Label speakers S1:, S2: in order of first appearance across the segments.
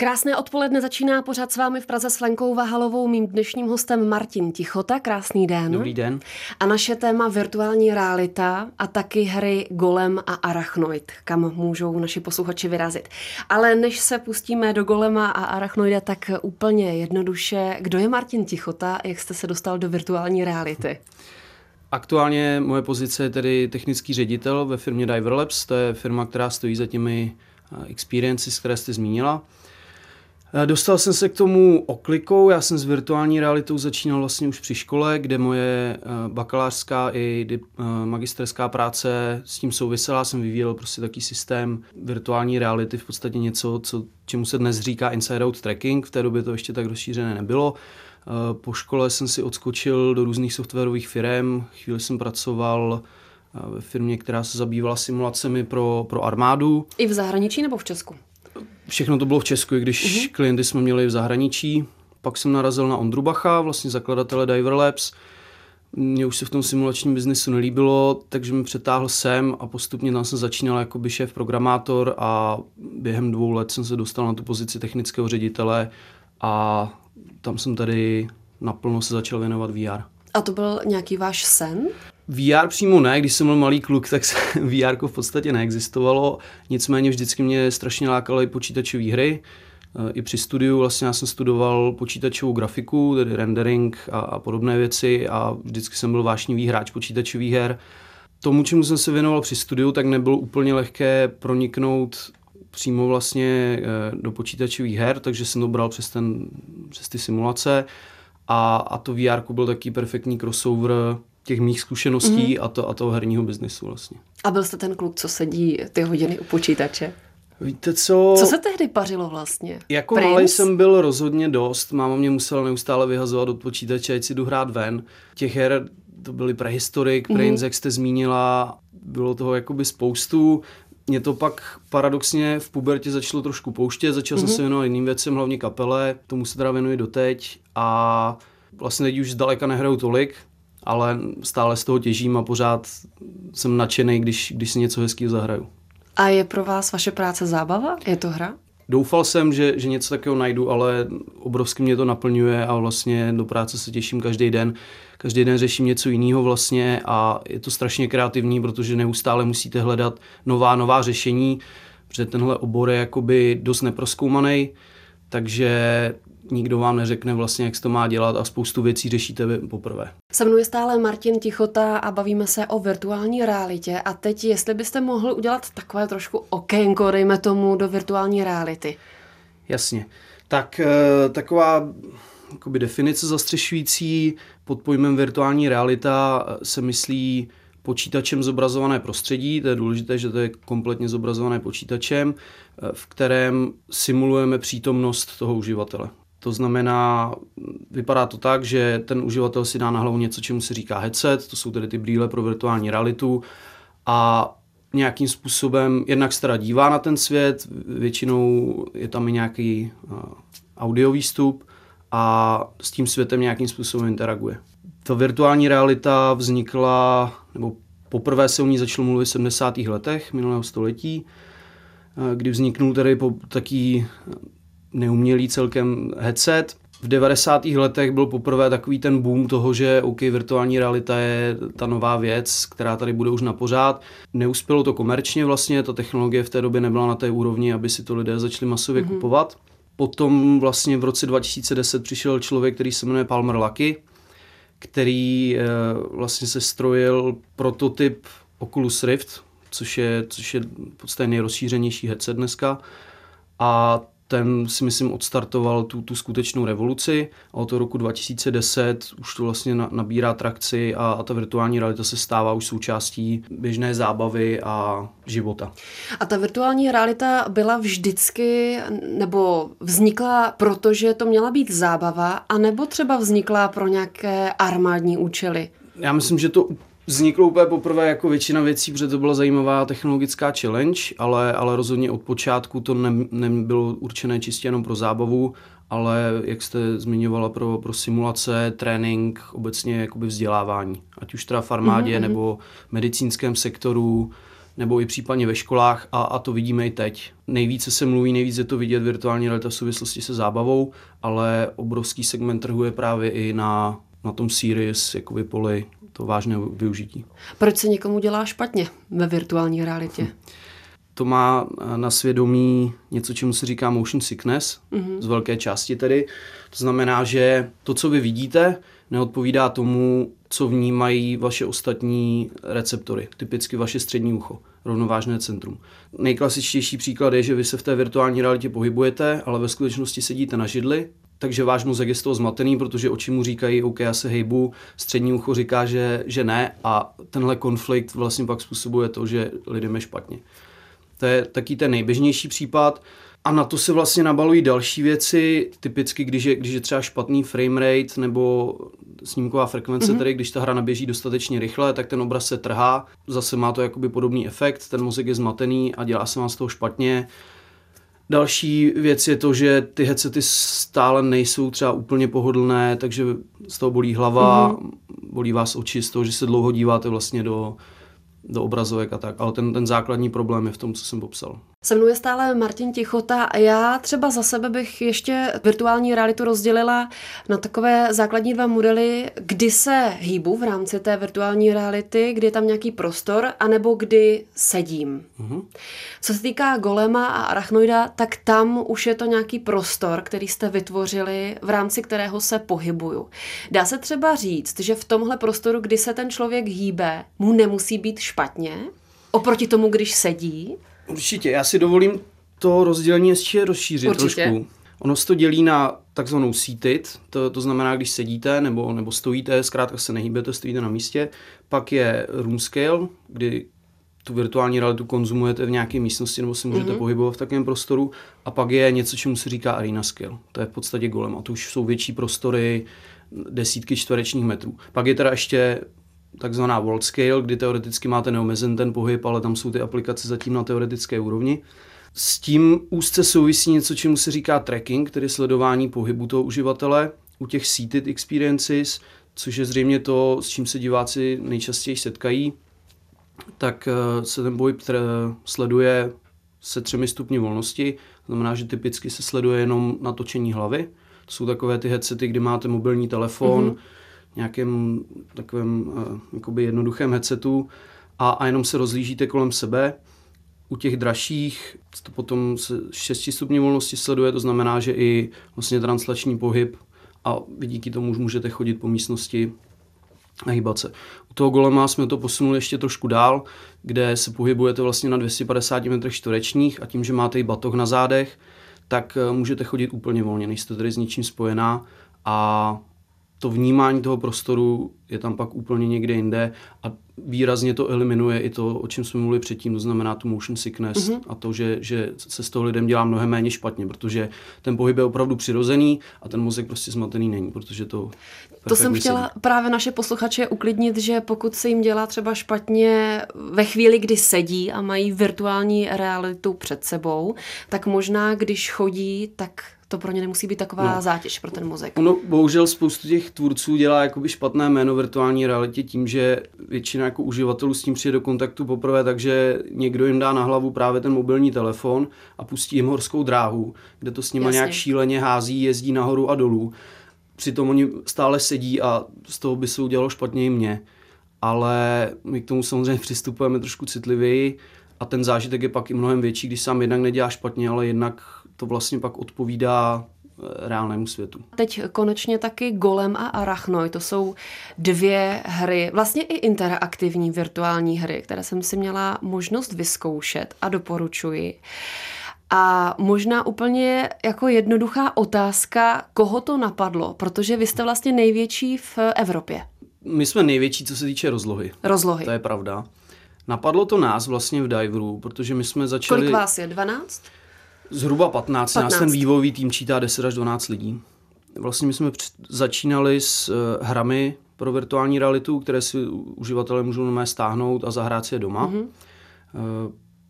S1: Krásné odpoledne začíná pořád s vámi v Praze s Lenkou Vahalovou, mým dnešním hostem Martin Tichota. Krásný den.
S2: Dobrý den.
S1: A naše téma virtuální realita a taky hry Golem a Arachnoid, kam můžou naši posluchači vyrazit. Ale než se pustíme do Golema a Arachnoida, tak úplně jednoduše, kdo je Martin Tichota, jak jste se dostal do virtuální reality?
S2: Aktuálně moje pozice je tedy technický ředitel ve firmě Diver Labs, to je firma, která stojí za těmi eh, experiences, které jste zmínila. Eh, dostal jsem se k tomu oklikou, já jsem s virtuální realitou začínal vlastně už při škole, kde moje eh, bakalářská i eh, magisterská práce s tím souvisela. Jsem vyvíjel prostě taký systém virtuální reality, v podstatě něco, co, čemu se dnes říká inside out tracking, v té době to ještě tak rozšířené nebylo. Po škole jsem si odskočil do různých softwarových firm, chvíli jsem pracoval ve firmě, která se zabývala simulacemi pro, pro armádu.
S1: I v zahraničí nebo v Česku?
S2: Všechno to bylo v Česku, i když uh-huh. klienty jsme měli v zahraničí. Pak jsem narazil na Ondru Bacha, vlastně zakladatele Diver Labs. Mně už se v tom simulačním biznesu nelíbilo, takže mi přetáhl sem a postupně tam jsem začínal jako by šéf programátor a během dvou let jsem se dostal na tu pozici technického ředitele a tam jsem tady naplno se začal věnovat VR.
S1: A to byl nějaký váš sen?
S2: VR přímo ne, když jsem byl malý kluk, tak VR v podstatě neexistovalo, nicméně vždycky mě strašně lákaly počítačové hry. E, I při studiu vlastně já jsem studoval počítačovou grafiku, tedy rendering a, a podobné věci a vždycky jsem byl vášnivý hráč počítačových her. Tomu, čemu jsem se věnoval při studiu, tak nebylo úplně lehké proniknout přímo vlastně e, do počítačových her, takže jsem to bral přes, ten, přes ty simulace a, a to VR byl taký perfektní crossover těch mých zkušeností mm-hmm. a, to, a toho herního biznesu vlastně.
S1: A byl jste ten kluk, co sedí ty hodiny u počítače?
S2: Víte co?
S1: Co se tehdy pařilo vlastně?
S2: Jako malý jsem byl rozhodně dost. Máma mě musela neustále vyhazovat od počítače, ať si jdu hrát ven. Těch her to byly prehistorik, mm-hmm. Prince, jak jste zmínila, bylo toho jakoby spoustu. Mě to pak paradoxně v pubertě začalo trošku pouštět, začal mm-hmm. jsem se věnovat jiným věcem, hlavně kapele, tomu se teda věnuji doteď a vlastně teď už zdaleka nehraju tolik, ale stále z toho těžím a pořád jsem nadšený, když, když si něco hezkého zahraju.
S1: A je pro vás vaše práce zábava? Je to hra?
S2: Doufal jsem, že, že něco takového najdu, ale obrovsky mě to naplňuje a vlastně do práce se těším každý den. Každý den řeším něco jiného vlastně a je to strašně kreativní, protože neustále musíte hledat nová, nová řešení, protože tenhle obor je jakoby dost neproskoumaný, takže nikdo vám neřekne vlastně, jak se to má dělat a spoustu věcí řešíte vy poprvé.
S1: Se mnou je stále Martin Tichota a bavíme se o virtuální realitě a teď, jestli byste mohl udělat takové trošku okénko, dejme tomu, do virtuální reality.
S2: Jasně. Tak eh, taková jakoby definice zastřešující pod pojmem virtuální realita eh, se myslí počítačem zobrazované prostředí, to je důležité, že to je kompletně zobrazované počítačem, eh, v kterém simulujeme přítomnost toho uživatele. To znamená, vypadá to tak, že ten uživatel si dá na hlavu něco, čemu se říká headset, to jsou tedy ty brýle pro virtuální realitu a nějakým způsobem jednak se teda dívá na ten svět, většinou je tam i nějaký audio výstup a s tím světem nějakým způsobem interaguje. Ta virtuální realita vznikla, nebo poprvé se o ní začalo mluvit v 70. letech minulého století, kdy vzniknul tedy po taký neumělý celkem headset. V 90. letech byl poprvé takový ten boom toho, že OK, virtuální realita je ta nová věc, která tady bude už na pořád. Neuspělo to komerčně vlastně, ta technologie v té době nebyla na té úrovni, aby si to lidé začali masově mm-hmm. kupovat. Potom vlastně v roce 2010 přišel člověk, který se jmenuje Palmer Lucky, který eh, vlastně se strojil prototyp Oculus Rift, což je, což je v podstatě nejrozšířenější headset dneska. A ten si myslím odstartoval tu, tu skutečnou revoluci a od roku 2010 už to vlastně nabírá trakci a, a ta virtuální realita se stává už součástí běžné zábavy a života.
S1: A ta virtuální realita byla vždycky, nebo vznikla proto, že to měla být zábava, anebo třeba vznikla pro nějaké armádní účely?
S2: Já myslím, že to vzniklo úplně poprvé jako většina věcí, protože to byla zajímavá technologická challenge, ale, ale rozhodně od počátku to ne, nebylo určené čistě jenom pro zábavu, ale jak jste zmiňovala pro, pro simulace, trénink, obecně jakoby vzdělávání. Ať už teda v armádě mm-hmm. nebo medicínském sektoru, nebo i případně ve školách a, a to vidíme i teď. Nejvíce se mluví, nejvíce je to vidět virtuální realita v souvislosti se zábavou, ale obrovský segment trhu je právě i na, na tom Sirius jakoby poli to vážné využití.
S1: Proč se někomu dělá špatně ve virtuální realitě? Hm.
S2: To má na svědomí něco, čemu se říká motion sickness, mm-hmm. z velké části tedy. To znamená, že to, co vy vidíte, neodpovídá tomu, co vnímají vaše ostatní receptory, typicky vaše střední ucho, rovnovážné centrum. Nejklasičtější příklad je, že vy se v té virtuální realitě pohybujete, ale ve skutečnosti sedíte na židli, takže váš mozek je z toho zmatený, protože oči mu říkají, OK, já se hejbu, střední ucho říká, že, že ne a tenhle konflikt vlastně pak způsobuje to, že lidem je špatně. To je taky ten nejběžnější případ. A na to se vlastně nabalují další věci, typicky když je, když je třeba špatný frame rate nebo snímková frekvence, mm-hmm. tedy když ta hra naběží dostatečně rychle, tak ten obraz se trhá, zase má to jakoby podobný efekt, ten mozek je zmatený a dělá se vám z toho špatně. Další věc je to, že ty headsety stále nejsou třeba úplně pohodlné, takže z toho bolí hlava, mm-hmm. bolí vás oči z toho, že se dlouho díváte vlastně do, do obrazovek a tak. Ale ten, ten základní problém je v tom, co jsem popsal.
S1: Se mnou je stále Martin Tichota a já třeba za sebe bych ještě virtuální realitu rozdělila na takové základní dva modely, kdy se hýbu v rámci té virtuální reality, kdy je tam nějaký prostor, anebo kdy sedím. Mm-hmm. Co se týká Golema a Arachnoida, tak tam už je to nějaký prostor, který jste vytvořili, v rámci kterého se pohybuju. Dá se třeba říct, že v tomhle prostoru, kdy se ten člověk hýbe, mu nemusí být špatně, oproti tomu, když sedí?
S2: Určitě, já si dovolím to rozdělení ještě rozšířit Určitě. trošku. Ono se to dělí na takzvanou seated, to, to znamená, když sedíte nebo, nebo stojíte, zkrátka se nehýbete, stojíte na místě. Pak je room scale, kdy tu virtuální realitu konzumujete v nějaké místnosti nebo se můžete mm-hmm. pohybovat v takovém prostoru. A pak je něco, čemu se říká arena scale. To je v podstatě golem a to už jsou větší prostory, desítky čtverečních metrů. Pak je teda ještě takzvaná world scale, kdy teoreticky máte neomezen ten pohyb, ale tam jsou ty aplikace zatím na teoretické úrovni. S tím úzce souvisí něco, čemu se říká tracking, tedy sledování pohybu toho uživatele u těch seated experiences, což je zřejmě to, s čím se diváci nejčastěji setkají, tak eh, se ten pohyb sleduje se třemi stupni volnosti, znamená, že typicky se sleduje jenom natočení hlavy. To jsou takové ty headsety, kdy máte mobilní telefon, mm-hmm nějakém takovém uh, jakoby jednoduchém headsetu a, a jenom se rozlížíte kolem sebe. U těch dražších to potom se 6 stupní volnosti sleduje, to znamená, že i vlastně translační pohyb a vy díky tomu už můžete chodit po místnosti a hýbat se. U toho golema jsme to posunuli ještě trošku dál, kde se pohybujete vlastně na 250 m čtverečních a tím, že máte i batoh na zádech, tak eh, můžete chodit úplně volně, nejste tady s ničím spojená a to vnímání toho prostoru je tam pak úplně někde jinde a výrazně to eliminuje i to, o čem jsme mluvili předtím, to znamená tu motion sickness mm-hmm. a to, že, že se z toho lidem dělá mnohem méně špatně, protože ten pohyb je opravdu přirozený a ten mozek prostě zmatený není, protože to...
S1: To jsem chtěla sedí. právě naše posluchače uklidnit, že pokud se jim dělá třeba špatně ve chvíli, kdy sedí a mají virtuální realitu před sebou, tak možná, když chodí, tak to pro ně nemusí být taková no. zátěž pro ten mozek.
S2: No, bohužel spoustu těch tvůrců dělá jakoby špatné jméno virtuální realitě tím, že většina jako uživatelů s tím přijde do kontaktu poprvé, takže někdo jim dá na hlavu právě ten mobilní telefon a pustí jim horskou dráhu, kde to s nima Jasně. nějak šíleně hází, jezdí nahoru a dolů. Přitom oni stále sedí a z toho by se udělalo špatně i mě. Ale my k tomu samozřejmě přistupujeme trošku citlivěji a ten zážitek je pak i mnohem větší, když sám jednak nedělá špatně, ale jednak to vlastně pak odpovídá eh, reálnému světu.
S1: Teď konečně taky Golem a Arachnoid, to jsou dvě hry, vlastně i interaktivní virtuální hry, které jsem si měla možnost vyzkoušet a doporučuji. A možná úplně jako jednoduchá otázka, koho to napadlo, protože vy jste vlastně největší v Evropě.
S2: My jsme největší, co se týče rozlohy.
S1: Rozlohy.
S2: To je pravda. Napadlo to nás vlastně v Diveru, protože my jsme začali...
S1: Kolik vás je? 12?
S2: Zhruba 15. 15. Nás ten vývojový tým čítá 10 až 12 lidí. Vlastně my jsme začínali s uh, hrami pro virtuální realitu, které si uživatelé můžou normálně stáhnout a zahrát si je doma. Mm-hmm.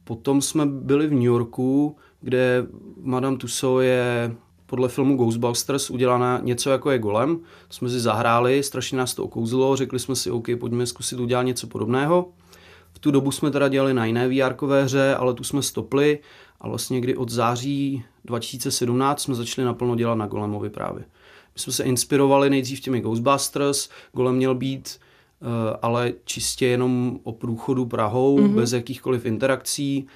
S2: Potom jsme byli v New Yorku, kde Madame Tussauds je podle filmu Ghostbusters udělaná něco jako je golem. Jsme si zahráli, strašně nás to okouzlo, řekli jsme si, OK, pojďme zkusit udělat něco podobného tu dobu jsme teda dělali na jiné VR hře, ale tu jsme stopli a vlastně kdy od září 2017 jsme začali naplno dělat na Golemovi právě. My jsme se inspirovali nejdřív těmi Ghostbusters, Golem měl být uh, ale čistě jenom o průchodu Prahou, mm-hmm. bez jakýchkoliv interakcí.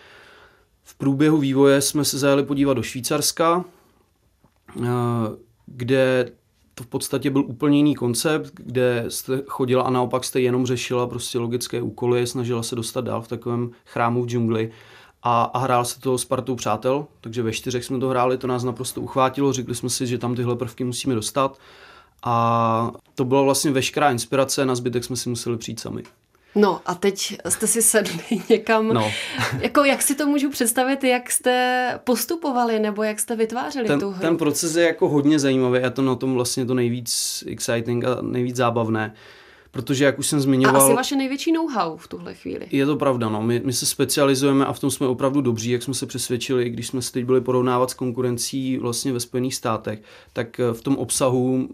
S2: V průběhu vývoje jsme se zajeli podívat do Švýcarska, uh, kde to v podstatě byl úplně jiný koncept, kde jste chodila a naopak jste jenom řešila prostě logické úkoly, snažila se dostat dál v takovém chrámu v džungli a, a hrál se to s partou přátel, takže ve čtyřech jsme to hráli, to nás naprosto uchvátilo, řekli jsme si, že tam tyhle prvky musíme dostat a to byla vlastně veškerá inspirace, na zbytek jsme si museli přijít sami.
S1: No a teď jste si sedli někam, no. jako jak si to můžu představit, jak jste postupovali nebo jak jste vytvářeli
S2: ten,
S1: tu hru?
S2: Ten proces je jako hodně zajímavý a to na tom vlastně to nejvíc exciting a nejvíc zábavné. Protože, jak už jsem zmiňoval...
S1: A asi vaše největší know-how v tuhle chvíli.
S2: Je to pravda, no. My, my se specializujeme a v tom jsme opravdu dobří, jak jsme se přesvědčili, když jsme se teď byli porovnávat s konkurencí vlastně ve Spojených státech, tak eh, v tom obsahu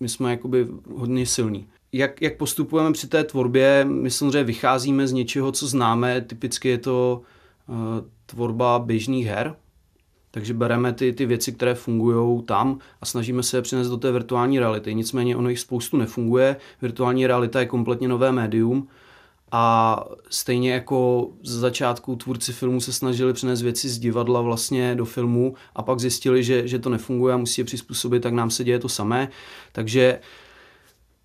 S2: my jsme jakoby hodně silní jak, jak postupujeme při té tvorbě, my samozřejmě vycházíme z něčeho, co známe, typicky je to uh, tvorba běžných her, takže bereme ty, ty věci, které fungují tam a snažíme se je přinést do té virtuální reality. Nicméně ono jich spoustu nefunguje. Virtuální realita je kompletně nové médium a stejně jako z začátku tvůrci filmu se snažili přinést věci z divadla vlastně do filmu a pak zjistili, že, že to nefunguje a musí je přizpůsobit, tak nám se děje to samé. Takže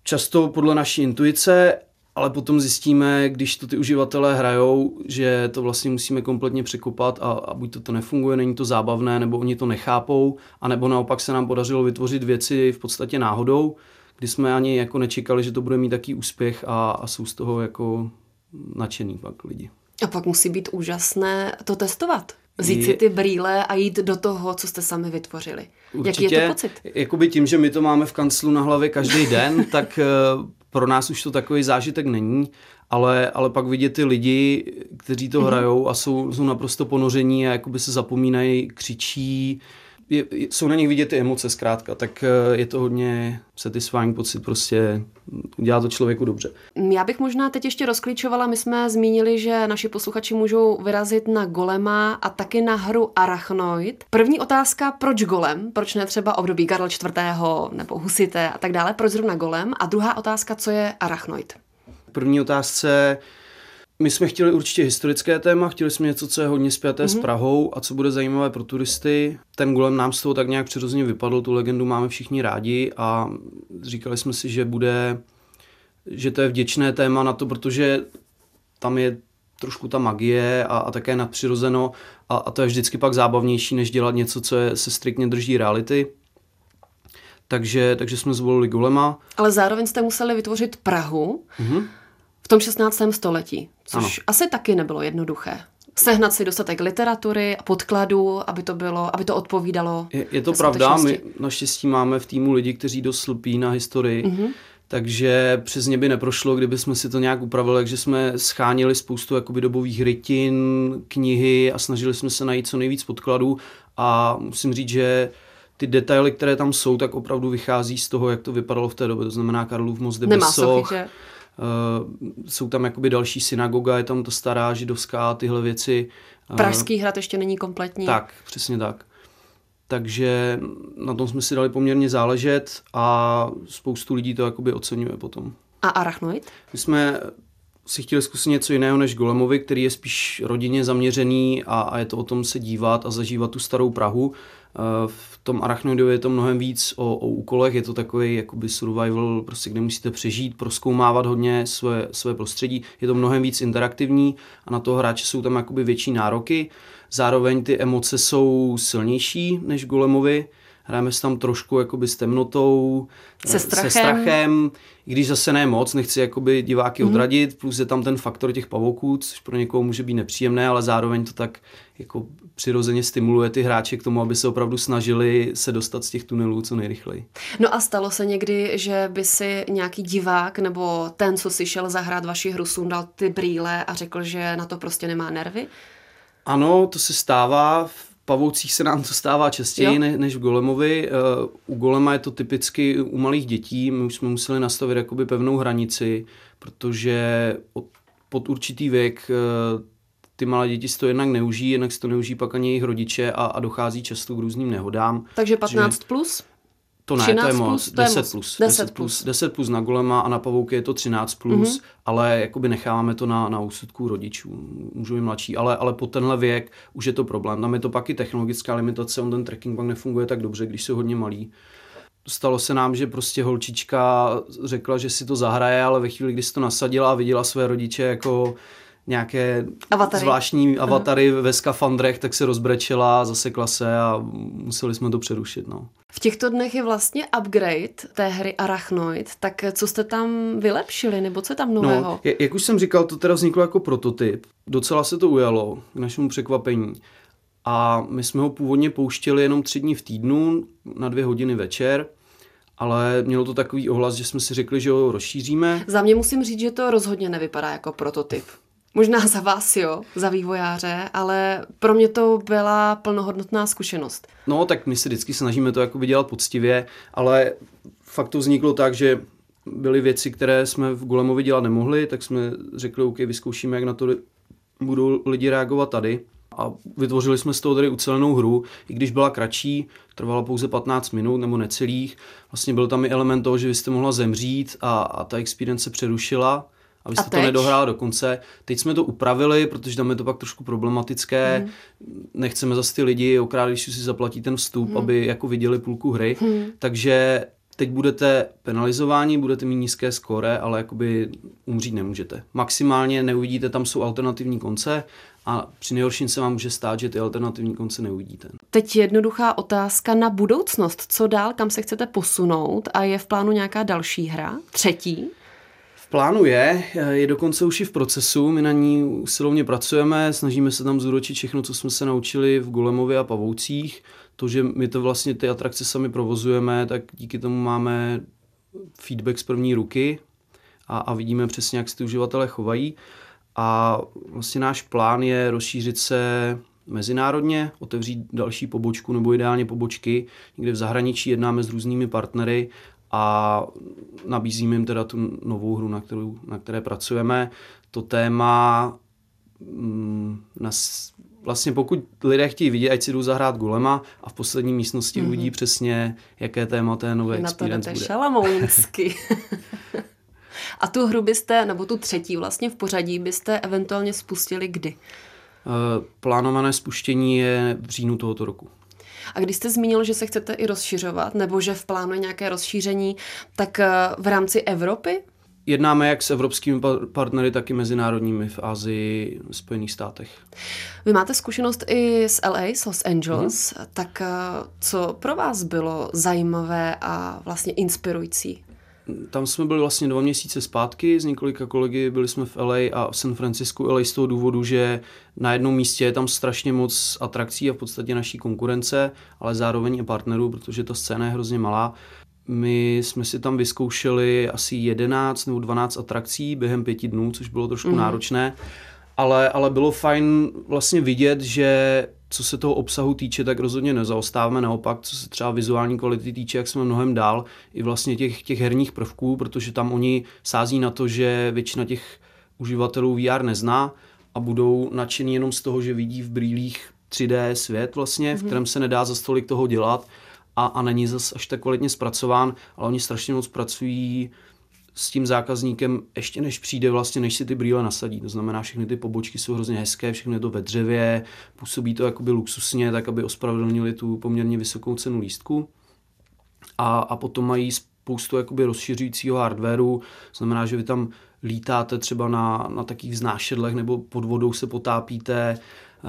S2: často podle naší intuice, ale potom zjistíme, když to ty uživatelé hrajou, že to vlastně musíme kompletně překopat a, a buď to, to nefunguje, není to zábavné, nebo oni to nechápou, anebo naopak se nám podařilo vytvořit věci v podstatě náhodou, kdy jsme ani jako nečekali, že to bude mít taký úspěch a, a jsou z toho jako nadšený pak lidi.
S1: A pak musí být úžasné to testovat. Vzít si ty brýle a jít do toho, co jste sami vytvořili. Určitě, Jaký je to pocit?
S2: Jakoby tím, že my to máme v kanclu na hlavě každý den, tak pro nás už to takový zážitek není, ale, ale pak vidět ty lidi, kteří to mm-hmm. hrajou a jsou, jsou naprosto ponoření a jakoby se zapomínají, křičí, je, jsou na nich vidět ty emoce zkrátka, tak eh, je to hodně satisfying pocit, prostě dělá to člověku dobře.
S1: Já bych možná teď ještě rozklíčovala, my jsme zmínili, že naši posluchači můžou vyrazit na Golema a taky na hru Arachnoid. První otázka, proč Golem? Proč ne třeba období Karla IV. nebo Husité a tak dále? Proč zrovna Golem? A druhá otázka, co je Arachnoid?
S2: První otázce my jsme chtěli určitě historické téma, chtěli jsme něco, co je hodně spjaté mm-hmm. s mhm. Prahou a co bude zajímavé pro turisty. Ten golem nám z toho tak nějak přirozeně vypadl, tu legendu máme všichni rádi a říkali jsme si, že bude, že to je vděčné téma na to, protože tam je trošku ta magie a, a také nadpřirozeno a, a to je vždycky pak zábavnější, než dělat něco, co je, se striktně drží reality. Takže, takže jsme zvolili Golema.
S1: Ale zároveň jste museli vytvořit Prahu. Mm-hmm v tom 16. století, což ano. asi taky nebylo jednoduché. Sehnat si dostatek literatury a podkladů, aby to bylo, aby to odpovídalo.
S2: Je, je to pravda, my naštěstí máme v týmu lidi, kteří dost slupí na historii, mm-hmm. takže přes ně by neprošlo, kdyby jsme si to nějak upravili, takže jsme schánili spoustu jakoby dobových rytin, knihy a snažili jsme se najít co nejvíc podkladů a musím říct, že ty detaily, které tam jsou, tak opravdu vychází z toho, jak to vypadalo v té době. To znamená Karlův most, Nemá sochy, že? Uh, jsou tam jakoby další synagoga, je tam to stará židovská, tyhle věci.
S1: Uh, Pražský hrad ještě není kompletní.
S2: Tak, přesně tak. Takže na tom jsme si dali poměrně záležet a spoustu lidí to jakoby oceňuje potom.
S1: A Arachnoid?
S2: My jsme si chtěli zkusit něco jiného než Golemovi, který je spíš rodině zaměřený a, a je to o tom se dívat a zažívat tu starou Prahu. Eh, v tom Arachnoidovi je to mnohem víc o, o úkolech, je to takový jakoby survival, prostě kde musíte přežít, proskoumávat hodně své, své prostředí. Je to mnohem víc interaktivní a na toho hráče jsou tam jakoby větší nároky. Zároveň ty emoce jsou silnější než Golemovi. Hrajeme se tam trošku jakoby s temnotou,
S1: se strachem.
S2: se strachem, i když zase ne moc, nechci jakoby diváky mm-hmm. odradit, plus je tam ten faktor těch pavouků, což pro někoho může být nepříjemné, ale zároveň to tak jako přirozeně stimuluje ty hráče k tomu, aby se opravdu snažili se dostat z těch tunelů co nejrychleji.
S1: No a stalo se někdy, že by si nějaký divák nebo ten, co si šel zahrát vaši hru, sundal ty brýle a řekl, že na to prostě nemá nervy?
S2: Ano, to se stává. Pavoucích se nám to stává častěji ne, než v Golemovi. Uh, u Golema je to typicky u malých dětí. My už jsme museli nastavit jakoby pevnou hranici, protože od pod určitý věk ty malé děti si to jednak neužijí, jednak si to neužijí pak ani jejich rodiče a, a dochází často k různým nehodám.
S1: Takže 15 že... plus?
S2: To ne, to je moc. 10 plus. 10 plus. 10 plus na golema a na pavouky je to 13 plus, mm-hmm. ale jakoby necháváme to na, na úsudku rodičů, můžou i mladší, ale, ale po tenhle věk už je to problém. Tam je to pak i technologická limitace, on ten tracking pak nefunguje tak dobře, když jsou hodně malý. Stalo se nám, že prostě holčička řekla, že si to zahraje, ale ve chvíli, kdy si to nasadila a viděla své rodiče jako nějaké avatary. zvláštní avatary uh-huh. ve skafandrech, tak se rozbrečela, zasekla se a museli jsme to přerušit. No.
S1: V těchto dnech je vlastně upgrade té hry Arachnoid, tak co jste tam vylepšili, nebo co je tam nového? No,
S2: jak už jsem říkal, to teda vzniklo jako prototyp. Docela se to ujalo, k našemu překvapení. A my jsme ho původně pouštěli jenom tři dny v týdnu, na dvě hodiny večer, ale mělo to takový ohlas, že jsme si řekli, že ho rozšíříme.
S1: Za mě musím říct, že to rozhodně nevypadá jako prototyp. Možná za vás jo, za vývojáře, ale pro mě to byla plnohodnotná zkušenost.
S2: No, tak my se vždycky snažíme to jako dělat poctivě, ale fakt to vzniklo tak, že byly věci, které jsme v Golemovi dělat nemohli, tak jsme řekli, OK, vyzkoušíme, jak na to budou lidi reagovat tady. A vytvořili jsme z toho tady ucelenou hru, i když byla kratší, trvala pouze 15 minut nebo necelých. Vlastně byl tam i element toho, že vy jste mohla zemřít a, a ta experience se přerušila aby se to nedohrálo do konce. Teď jsme to upravili, protože tam je to pak trošku problematické. Hmm. Nechceme zase ty lidi okrádat, když si zaplatí ten vstup, hmm. aby jako viděli půlku hry. Hmm. Takže teď budete penalizováni, budete mít nízké skóre, ale jakoby umřít nemůžete. Maximálně neuvidíte, tam jsou alternativní konce a při nejhorším se vám může stát, že ty alternativní konce neuvidíte.
S1: Teď jednoduchá otázka na budoucnost. Co dál, kam se chcete posunout a je v plánu nějaká další hra? Třetí?
S2: Plánu je, je dokonce už i v procesu, my na ní usilovně pracujeme, snažíme se tam zúročit všechno, co jsme se naučili v Golemově a Pavoucích. To, že my to vlastně ty atrakce sami provozujeme, tak díky tomu máme feedback z první ruky a, a vidíme přesně, jak se ty uživatelé chovají. A vlastně náš plán je rozšířit se mezinárodně, otevřít další pobočku nebo ideálně pobočky. Někde v zahraničí jednáme s různými partnery a nabízíme jim teda tu novou hru, na, kterou, na které pracujeme. To téma mm, nas, vlastně pokud lidé chtějí vidět, ať si jdou zahrát golema a v poslední místnosti mm-hmm. uvidí přesně, jaké téma té nové na experience bude.
S1: šalamounsky. a tu hru byste, nebo tu třetí vlastně v pořadí, byste eventuálně spustili kdy?
S2: Uh, plánované spuštění je v říjnu tohoto roku.
S1: A když jste zmínil, že se chcete i rozšiřovat, nebo že v plánu je nějaké rozšíření, tak eh, v rámci Evropy?
S2: Jednáme jak s evropskými partnery, tak i mezinárodními v Asii, v Spojených státech.
S1: Vy máte zkušenost i s LA, s Los Angeles, hmm. tak eh, co pro vás bylo zajímavé a vlastně inspirující?
S2: Tam jsme byli vlastně dva měsíce zpátky s několika kolegy, byli jsme v LA a v San Francisku LA z toho důvodu, že na jednom místě je tam strašně moc atrakcí a v podstatě naší konkurence, ale zároveň i partnerů, protože ta scéna je hrozně malá. My jsme si tam vyzkoušeli asi 11 nebo 12 atrakcí během pěti dnů, což bylo trošku mm. náročné, ale, ale bylo fajn vlastně vidět, že co se toho obsahu týče, tak rozhodně nezaostáváme, naopak, co se třeba vizuální kvality týče, jak jsme mnohem dál, i vlastně těch, těch herních prvků, protože tam oni sází na to, že většina těch uživatelů VR nezná a budou nadšení jenom z toho, že vidí v brýlích 3D svět vlastně, v mhm. kterém se nedá za stolik toho dělat a, a není zas až tak kvalitně zpracován, ale oni strašně moc pracují s tím zákazníkem ještě než přijde vlastně, než si ty brýle nasadí. To znamená, všechny ty pobočky jsou hrozně hezké, všechno je to ve dřevě, působí to jakoby luxusně, tak aby ospravedlnili tu poměrně vysokou cenu lístku. A, a potom mají spoustu jakoby rozšiřujícího hardwareu, znamená, že vy tam lítáte třeba na, na takých vznášedlech nebo pod vodou se potápíte,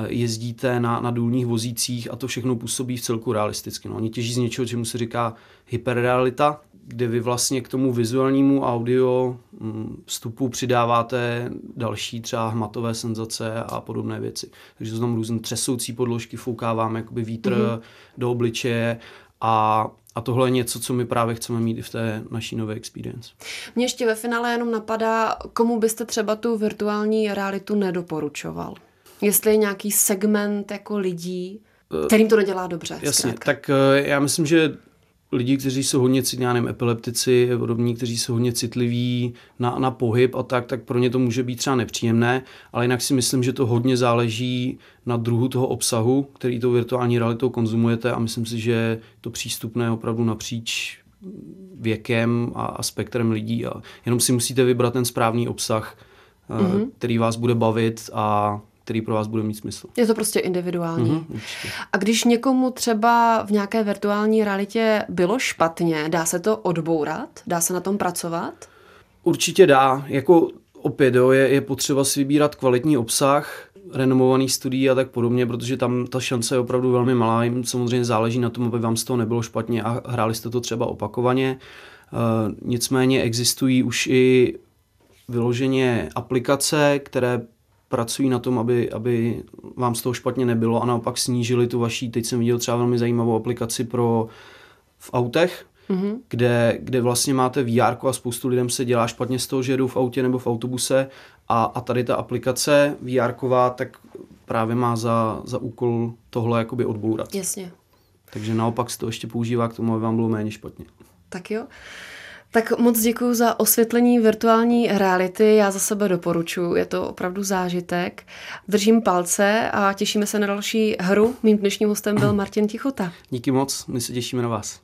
S2: jezdíte na, na důlních vozících a to všechno působí v celku realisticky. No, oni těží z něčeho, čemu se říká hyperrealita, kde vy vlastně k tomu vizuálnímu audio mm, vstupu přidáváte další třeba hmatové senzace a podobné věci. Takže jsou tam různé třesoucí podložky, foukáváme jakoby vítr mm-hmm. do obličeje a, a tohle je něco, co my právě chceme mít i v té naší nové experience.
S1: Mě ještě ve finále jenom napadá, komu byste třeba tu virtuální realitu nedoporučoval? Jestli je nějaký segment jako lidí, kterým to nedělá dobře.
S2: Jasně, zkrátka. tak eh, já myslím, že lidi, kteří jsou hodně citliví, epileptici, podobní, kteří jsou hodně citliví na, na pohyb a tak, tak pro ně to může být třeba nepříjemné, ale jinak si myslím, že to hodně záleží na druhu toho obsahu, který tou virtuální realitou konzumujete a myslím si, že to přístupné opravdu napříč věkem a, a spektrem lidí a jenom si musíte vybrat ten správný obsah, mm-hmm. který vás bude bavit a který pro vás bude mít smysl.
S1: Je to prostě individuální. Mm-hmm, a když někomu třeba v nějaké virtuální realitě bylo špatně, dá se to odbourat? Dá se na tom pracovat?
S2: Určitě dá. Jako opět jo, je, je potřeba si vybírat kvalitní obsah, renomovaný studií a tak podobně, protože tam ta šance je opravdu velmi malá. Jim samozřejmě záleží na tom, aby vám z toho nebylo špatně a hráli jste to třeba opakovaně. Uh, nicméně existují už i vyloženě aplikace, které pracují na tom, aby, aby vám z toho špatně nebylo a naopak snížili tu vaší, teď jsem viděl třeba velmi zajímavou aplikaci pro v autech, mm-hmm. kde, kde vlastně máte VR a spoustu lidem se dělá špatně z toho, že jedou v autě nebo v autobuse a, a tady ta aplikace VR tak právě má za, za úkol tohle jakoby odbourat.
S1: Jasně.
S2: Takže naopak se to ještě používá k tomu, aby vám bylo méně špatně.
S1: Tak jo. Tak moc děkuji za osvětlení virtuální reality. Já za sebe doporučuji, je to opravdu zážitek. Držím palce a těšíme se na další hru. Mým dnešním hostem byl Martin Tichota.
S2: Díky moc, my se těšíme na vás.